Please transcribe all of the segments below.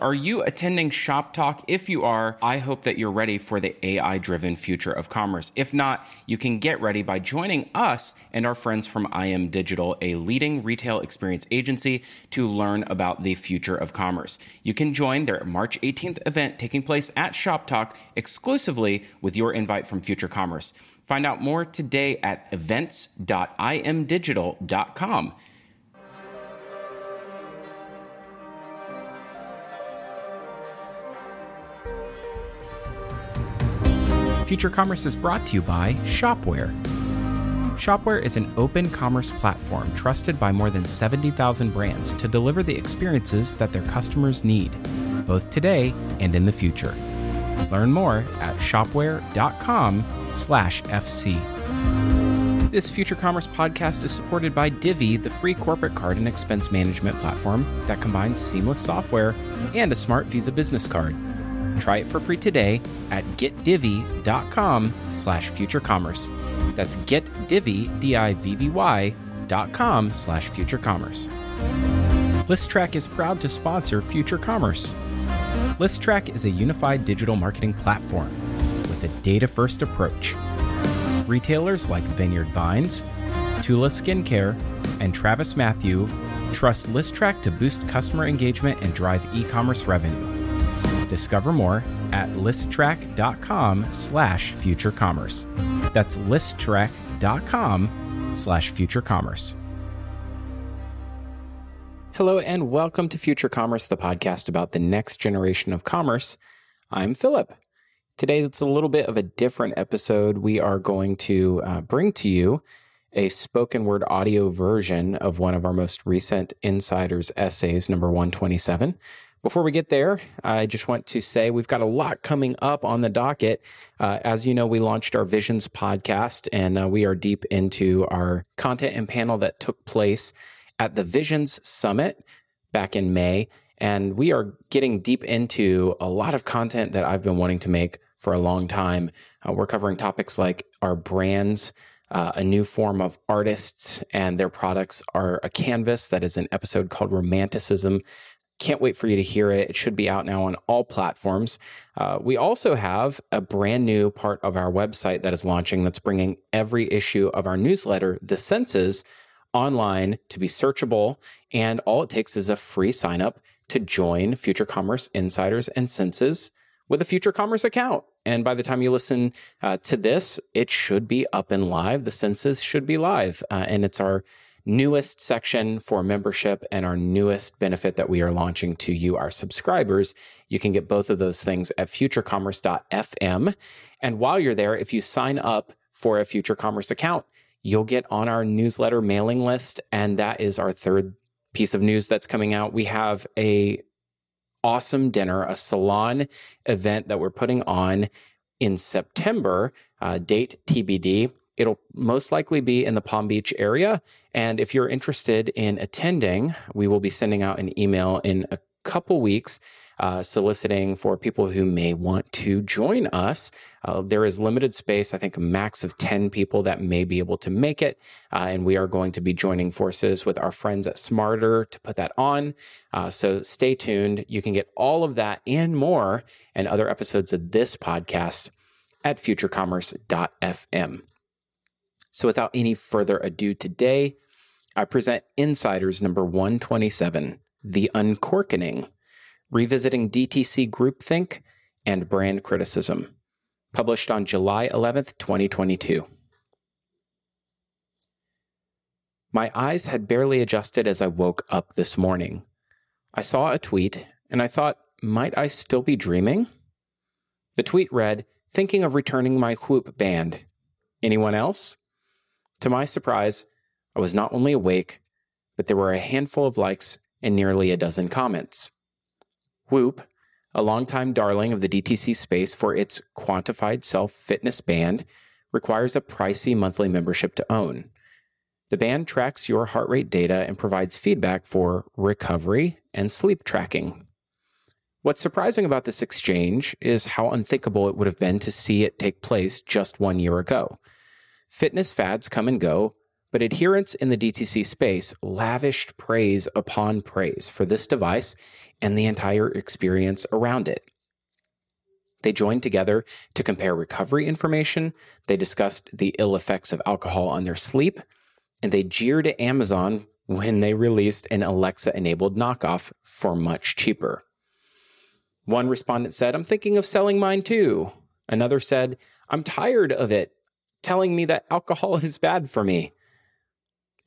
Are you attending Shop Talk? If you are, I hope that you're ready for the AI driven future of commerce. If not, you can get ready by joining us and our friends from IM Digital, a leading retail experience agency, to learn about the future of commerce. You can join their March 18th event taking place at Shop Talk exclusively with your invite from Future Commerce. Find out more today at events.imdigital.com. Future Commerce is brought to you by Shopware. Shopware is an open commerce platform trusted by more than 70,000 brands to deliver the experiences that their customers need, both today and in the future. Learn more at shopware.com/fc. This Future Commerce podcast is supported by Divvy, the free corporate card and expense management platform that combines seamless software and a smart Visa business card. Try it for free today at getdivvy.com slash futurecommerce. That's getdivvy, D-I-V-V-Y, dot com slash futurecommerce. Listrak is proud to sponsor Future Commerce. Listrak is a unified digital marketing platform with a data-first approach. Retailers like Vineyard Vines, Tula Skincare, and Travis Mathew trust Listrak to boost customer engagement and drive e-commerce revenue. Discover more at listrak.com slash future commerce. That's listrak.com slash future commerce. Hello and welcome to Future Commerce, the podcast about the next generation of commerce. I'm Philip. Today it's a little bit of a different episode. We are going to uh, bring to you a spoken word audio version of one of our most recent Insiders essays, number 127. Before we get there, I just want to say we've got a lot coming up on the docket. Uh, as you know, we launched our Visions podcast, and uh, we are deep into our content and panel that took place at the Visions Summit back in May. And we are getting deep into a lot of content that I've been wanting to make for a long time. Uh, we're covering topics like our brands. Uh, a new form of artists and their products are a canvas that is an episode called Romanticism can't wait for you to hear it. It should be out now on all platforms. Uh, we also have a brand new part of our website that is launching that's bringing every issue of our newsletter, The Senses, online to be searchable. And all it takes is a free sign up to join Future Commerce Insiders and Senses with a Future Commerce account. And by the time you listen uh, to this, it should be up and live. The Senses should be live. Uh, and it's our newest section for membership and our newest benefit that we are launching to you, our subscribers. You can get both of those things at futurecommerce.fm. And while you're there, if you sign up for a Future Commerce account, you'll get on our newsletter mailing list. And that is our third piece of news that's coming out. We have a awesome dinner, a salon event that we're putting on in September, uh, date TBD. It'll most likely be in the Palm Beach area. And if you're interested in attending, we will be sending out an email in a couple weeks uh, soliciting for people who may want to join us. Uh, there is limited space, I think a max of 10 people that may be able to make it. Uh, and we are going to be joining forces with our friends at Smarter to put that on. Uh, so stay tuned. You can get all of that and more and other episodes of this podcast at futurecommerce.fm. So without any further ado today, I present Insiders number 127, The Uncorkening, Revisiting DTC Groupthink and Brand Criticism, published on July 11th, 2022. My eyes had barely adjusted as I woke up this morning. I saw a tweet and I thought, might I still be dreaming? The tweet read, thinking of returning my whoop band. Anyone else? To my surprise, I was not only awake, but there were a handful of likes and nearly a dozen comments. Whoop, a longtime darling of the DTC space for its quantified self fitness band, requires a pricey monthly membership to own. The band tracks your heart rate data and provides feedback for recovery and sleep tracking. What's surprising about this exchange is how unthinkable it would have been to see it take place just one year ago. Fitness fads come and go, but adherents in the DTC space lavished praise upon praise for this device and the entire experience around it. They joined together to compare recovery information, they discussed the ill effects of alcohol on their sleep, and they jeered at Amazon when they released an Alexa enabled knockoff for much cheaper. One respondent said, I'm thinking of selling mine too. Another said, I'm tired of it telling me that alcohol is bad for me.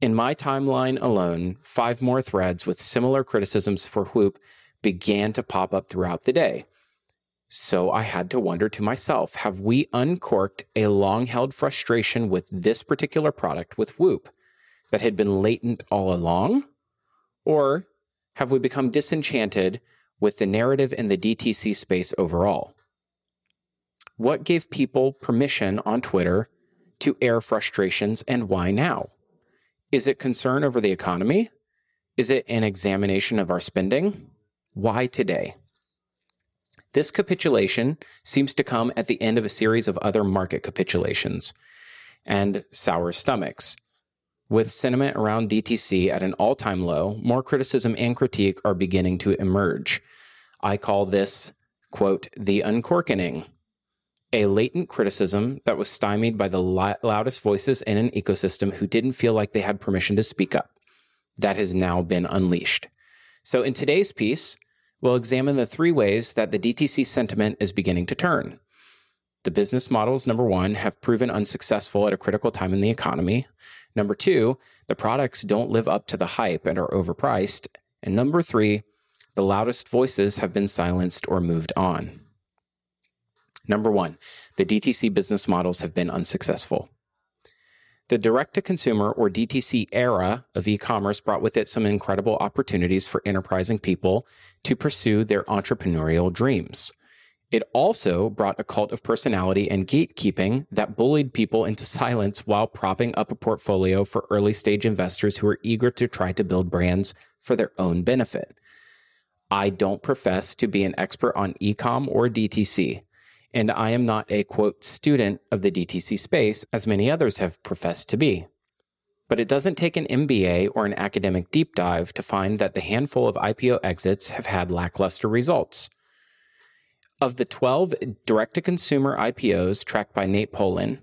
In my timeline alone, five more threads with similar criticisms for Whoop began to pop up throughout the day. So I had to wonder to myself have we uncorked a long held frustration with this particular product with Whoop that had been latent all along? Or have we become disenchanted with the narrative in the DTC space overall? What gave people permission on Twitter to air frustrations and why now? Is it concern over the economy? Is it an examination of our spending? Why today? This capitulation seems to come at the end of a series of other market capitulations and sour stomachs. With sentiment around DTC at an all time low, more criticism and critique are beginning to emerge. I call this, quote, the uncorkening a latent criticism that was stymied by the loudest voices in an ecosystem who didn't feel like they had permission to speak up. That has now been unleashed. So, in today's piece, we'll examine the three ways that the DTC sentiment is beginning to turn. The business models, number one, have proven unsuccessful at a critical time in the economy. Number two, the products don't live up to the hype and are overpriced. And number three, the loudest voices have been silenced or moved on. Number one, the DTC business models have been unsuccessful. The direct to consumer or DTC era of e commerce brought with it some incredible opportunities for enterprising people to pursue their entrepreneurial dreams. It also brought a cult of personality and gatekeeping that bullied people into silence while propping up a portfolio for early stage investors who are eager to try to build brands for their own benefit. I don't profess to be an expert on ecom or DTC, and I am not a quote student of the DTC space as many others have professed to be. But it doesn't take an MBA or an academic deep dive to find that the handful of IPO exits have had lackluster results. Of the 12 direct to consumer IPOs tracked by Nate Poland,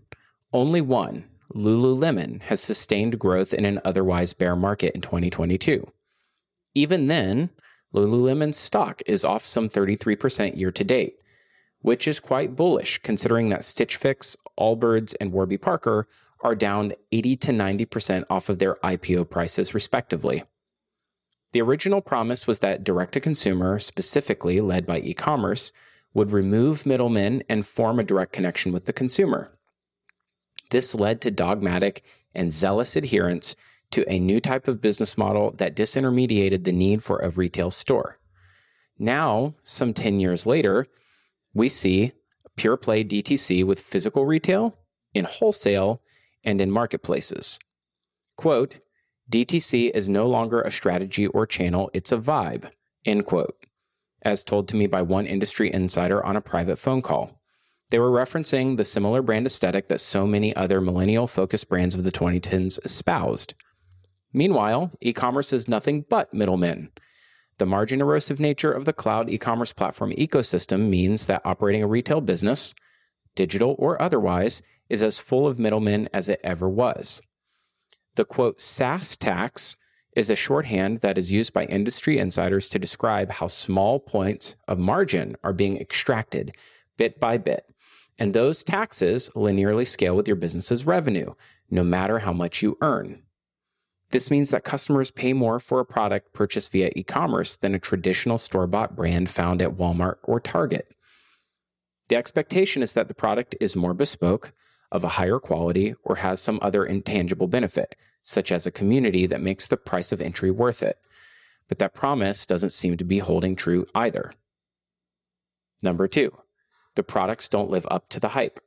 only one, Lululemon, has sustained growth in an otherwise bear market in 2022. Even then, Lululemon's stock is off some 33% year to date, which is quite bullish considering that Stitch Fix, Allbirds, and Warby Parker are down 80 to 90% off of their IPO prices, respectively. The original promise was that direct to consumer, specifically led by e commerce, would remove middlemen and form a direct connection with the consumer. This led to dogmatic and zealous adherence to a new type of business model that disintermediated the need for a retail store. Now, some 10 years later, we see pure play DTC with physical retail, in wholesale, and in marketplaces. Quote, DTC is no longer a strategy or channel, it's a vibe, end quote, as told to me by one industry insider on a private phone call. They were referencing the similar brand aesthetic that so many other millennial focused brands of the 2010s espoused. Meanwhile, e commerce is nothing but middlemen. The margin erosive nature of the cloud e commerce platform ecosystem means that operating a retail business, digital or otherwise, is as full of middlemen as it ever was. The quote SaaS tax is a shorthand that is used by industry insiders to describe how small points of margin are being extracted bit by bit. And those taxes linearly scale with your business's revenue, no matter how much you earn. This means that customers pay more for a product purchased via e commerce than a traditional store bought brand found at Walmart or Target. The expectation is that the product is more bespoke, of a higher quality, or has some other intangible benefit, such as a community that makes the price of entry worth it. But that promise doesn't seem to be holding true either. Number two, the products don't live up to the hype.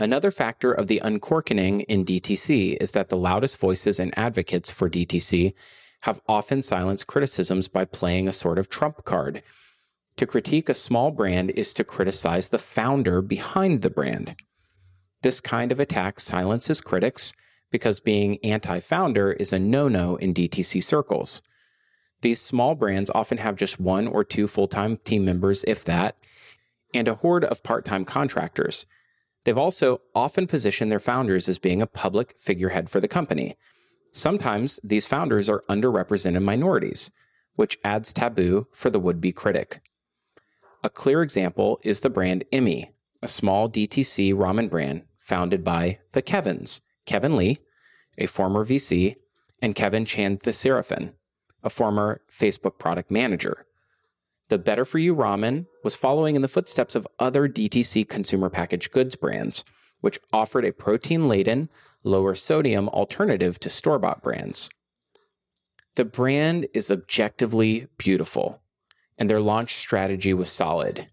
Another factor of the uncorkening in DTC is that the loudest voices and advocates for DTC have often silenced criticisms by playing a sort of trump card. To critique a small brand is to criticize the founder behind the brand. This kind of attack silences critics, because being anti founder is a no no in DTC circles. These small brands often have just one or two full time team members, if that, and a horde of part time contractors. They've also often positioned their founders as being a public figurehead for the company. Sometimes these founders are underrepresented minorities, which adds taboo for the would be critic. A clear example is the brand immi, a small DTC ramen brand founded by the Kevins, Kevin Lee, a former VC, and Kevin Chanthasiriphan, a former Facebook product manager. The Better For You ramen was following in the footsteps of other DTC consumer packaged goods brands, which offered a protein laden, lower sodium alternative to store bought brands. The brand is objectively beautiful, and their launch strategy was solid.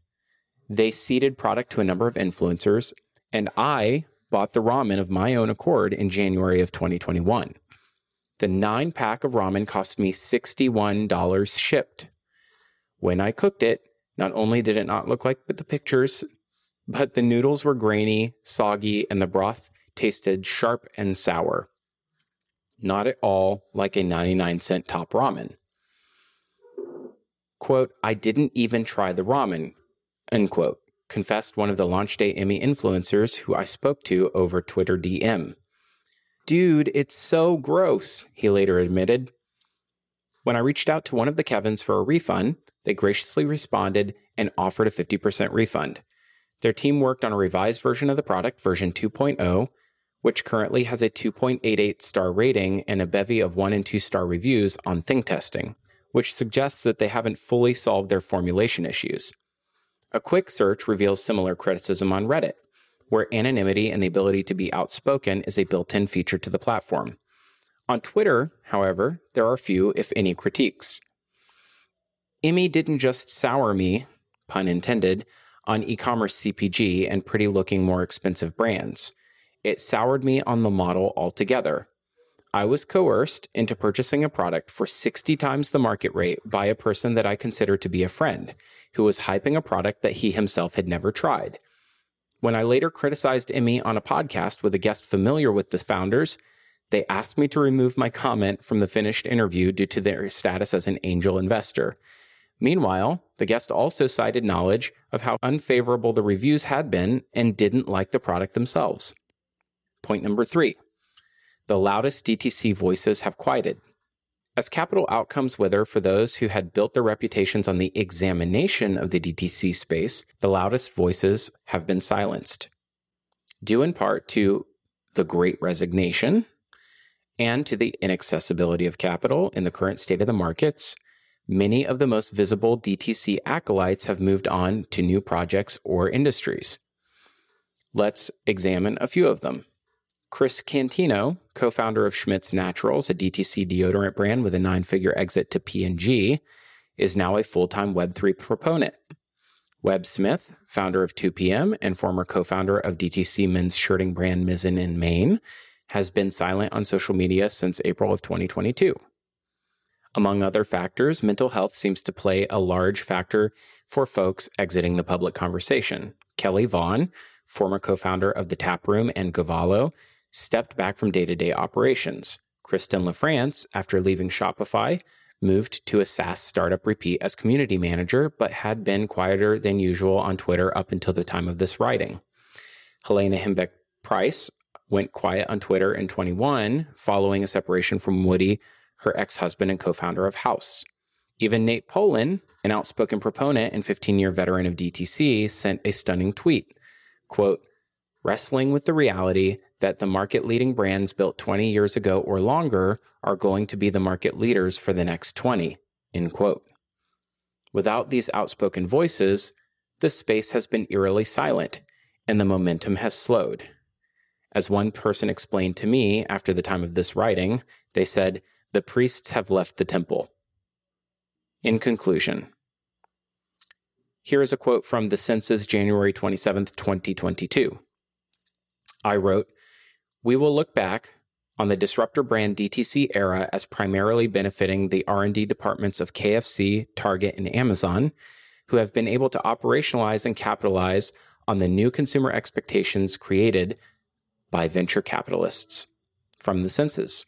They seeded product to a number of influencers, and I bought the ramen of my own accord in January of 2021. The nine pack of ramen cost me $61 shipped. When I cooked it, not only did it not look like the pictures, but the noodles were grainy, soggy, and the broth tasted sharp and sour. Not at all like a 99 cent top ramen. Quote, I didn't even try the ramen, unquote, confessed one of the launch day immi influencers who I spoke to over Twitter DM. Dude, it's so gross, he later admitted. When I reached out to one of the Kevins for a refund, they graciously responded and offered a 50% refund. Their team worked on a revised version of the product, version 2.0, which currently has a 2.88 star rating and a bevy of 1 and 2 star reviews on Think Testing, which suggests that they haven't fully solved their formulation issues. A quick search reveals similar criticism on Reddit, where anonymity and the ability to be outspoken is a built in feature to the platform. On Twitter, however, there are few, if any, critiques. Emmy didn't just sour me, pun intended, on e commerce CPG and pretty looking more expensive brands. It soured me on the model altogether. I was coerced into purchasing a product for 60 times the market rate by a person that I consider to be a friend, who was hyping a product that he himself had never tried. When I later criticized immi on a podcast with a guest familiar with the founders, they asked me to remove my comment from the finished interview due to their status as an angel investor. Meanwhile, the guest also cited knowledge of how unfavorable the reviews had been and didn't like the product themselves. Point number three the loudest DTC voices have quieted. As capital outcomes wither for those who had built their reputations on the examination of the DTC space, the loudest voices have been silenced. Due in part to the great resignation and to the inaccessibility of capital in the current state of the markets, many of the most visible DTC acolytes have moved on to new projects or industries. Let's examine a few of them. Chris Cantino, co-founder of Schmidt's Naturals, a DTC deodorant brand with a nine-figure exit to P&G, is now a full-time Web3 proponent. Webb Smith, founder of 2PM and former co-founder of DTC men's shirting brand Mizzen+Main, has been silent on social media since April of 2022. Among other factors, mental health seems to play a large factor for folks exiting the public conversation. Kelly Vaughn, former co founder of The Tap Room and Gavalo, stepped back from day to day operations. Kristen LaFrance, after leaving Shopify, moved to a SaaS startup repeat as community manager, but had been quieter than usual on Twitter up until the time of this writing. Helena Hambrecht Price went quiet on Twitter in 21 following a separation from Woody her ex husband and co founder of Haus. Even Nate Poland, an outspoken proponent and 15 year veteran of DTC, sent a stunning tweet quote, Wrestling with the reality that the market leading brands built 20 years ago or longer are going to be the market leaders for the next 20. End quote. Without these outspoken voices, the space has been eerily silent and the momentum has slowed. As one person explained to me after the time of this writing, they said, the priests have left the temple. In conclusion, here is a quote from the Senses January 27th, 2022. I wrote, We will look back on the disruptor brand DTC era as primarily benefiting the R&D departments of KFC, Target, and Amazon, who have been able to operationalize and capitalize on the new consumer expectations created by venture capitalists. from the Senses.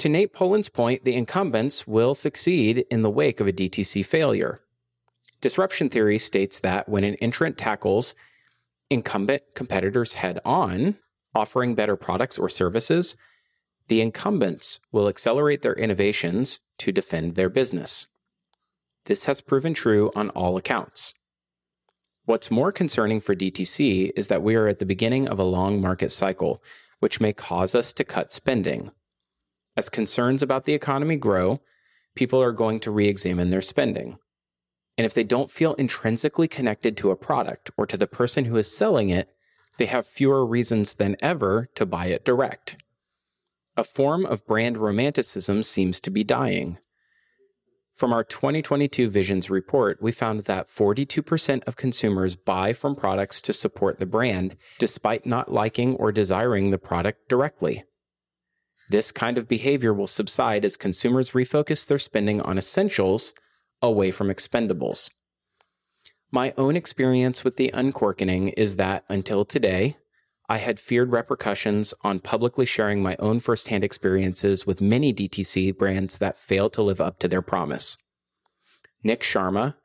To Nate Poland's point, the incumbents will succeed in the wake of a DTC failure. Disruption theory states that when an entrant tackles incumbent competitors head on, offering better products or services, the incumbents will accelerate their innovations to defend their business. This has proven true on all accounts. What's more concerning for DTC is that we are at the beginning of a long market cycle, which may cause us to cut spending. As concerns about the economy grow, people are going to re examine their spending. And if they don't feel intrinsically connected to a product or to the person who is selling it, they have fewer reasons than ever to buy it direct. A form of brand romanticism seems to be dying. From our 2022 Visions report, we found that 42% of consumers buy from products to support the brand, despite not liking or desiring the product directly. This kind of behavior will subside as consumers refocus their spending on essentials away from expendables. My own experience with the uncorkening is that until today, I had feared repercussions on publicly sharing my own firsthand experiences with many DTC brands that failed to live up to their promise. Nick Sharma,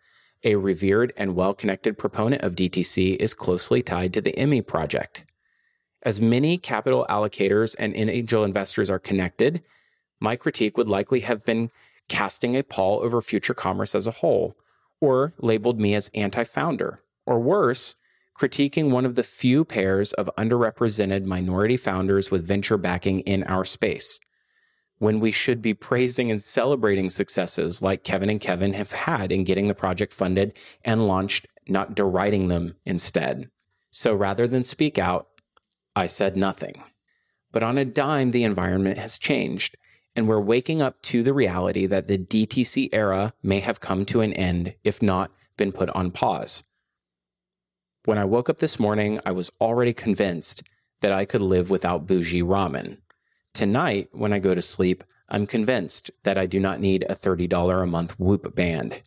a revered and well connected proponent of DTC, is closely tied to the immi project. As many capital allocators and angel investors are connected, my critique would likely have been casting a pall over future commerce as a whole or labeled me as anti founder, or worse, critiquing one of the few pairs of underrepresented minority founders with venture backing in our space, when we should be praising and celebrating successes like Kevin and Kevin have had in getting the project funded and launched, not deriding them instead. So rather than speak out, I said nothing. But on a dime, the environment has changed and we're waking up to the reality that the DTC era may have come to an end, if not been put on pause. When I woke up this morning, I was already convinced that I could live without bougie ramen. Tonight, when I go to sleep, I'm convinced that I do not need a $30 a month Whoop band.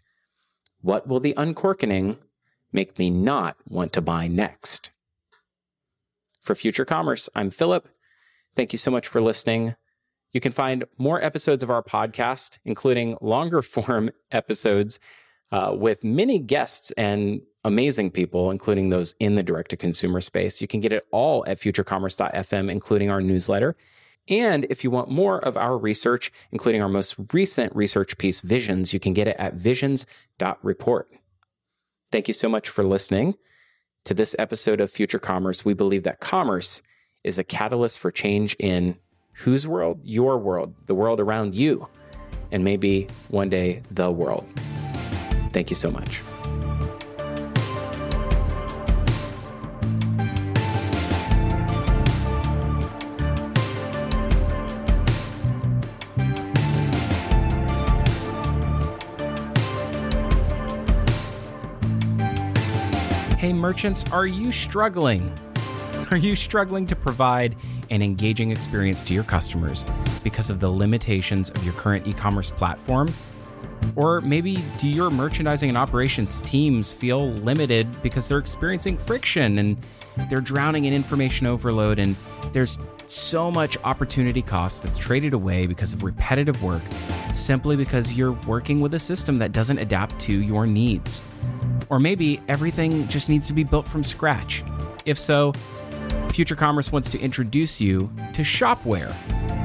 What will the uncorkening make me not want to buy next? For Future Commerce, I'm Philip. Thank you so much for listening. You can find more episodes of our podcast, including longer form episodes uh, with many guests and amazing people, including those in the direct to consumer space. You can get it all at futurecommerce.fm, including our newsletter. And if you want more of our research, including our most recent research piece, Visions, you can get it at visions.report. Thank you so much for listening to this episode of Future Commerce. We believe that commerce is a catalyst for change in whose world? Your world, the world around you, and maybe one day the world. Thank you so much. Merchants, are you struggling? Are you struggling to provide an engaging experience to your customers because of the limitations of your current e commerce platform? Or maybe do your merchandising and operations teams feel limited because they're experiencing friction and they're drowning in information overload and there's so much opportunity cost that's traded away because of repetitive work simply because you're working with a system that doesn't adapt to your needs? Or maybe everything just needs to be built from scratch. If so, Future Commerce wants to introduce you to Shopware.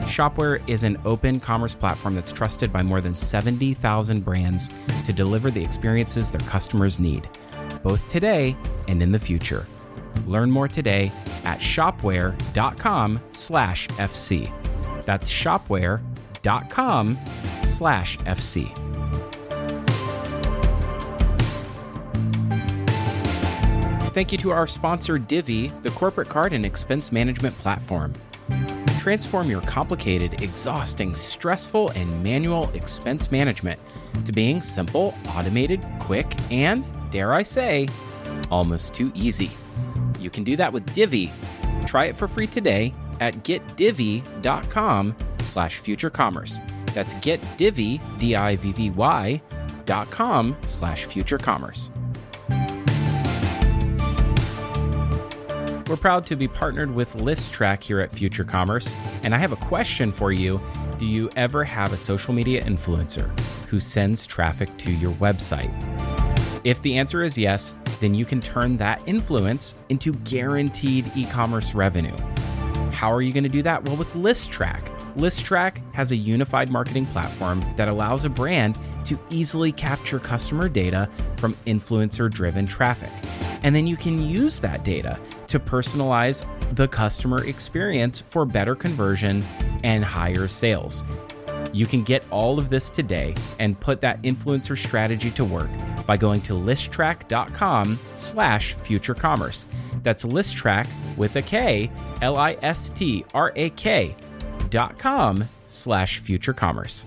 Shopware is an open commerce platform that's trusted by more than 70,000 brands to deliver the experiences their customers need, both today and in the future. Learn more today at shopware.com/fc. That's shopware.com/fc. Thank you to our sponsor, Divvy, the corporate card and expense management platform. Transform your complicated, exhausting, stressful, and manual expense management to being simple, automated, quick, and, dare I say, almost too easy. You can do that with Divvy. Try it for free today at getdivvy.com slash futurecommerce. That's getdivvy, D-I-V-V-Y, dot com slash futurecommerce. We're proud to be partnered with Listrak here at Future Commerce, and I have a question for you. Do you ever have a social media influencer who sends traffic to your website? If the answer is yes, then you can turn that influence into guaranteed e commerce revenue. How are you going to do that? Well, with Listrak. Listrak has a unified marketing platform that allows a brand to easily capture customer data from influencer driven traffic. And then you can use that data to personalize the customer experience for better conversion and higher sales. You can get all of this today and put that influencer strategy to work by going to listrak.com slash future commerce. That's listrak with a K, L I S T R A K dot com slash future commerce.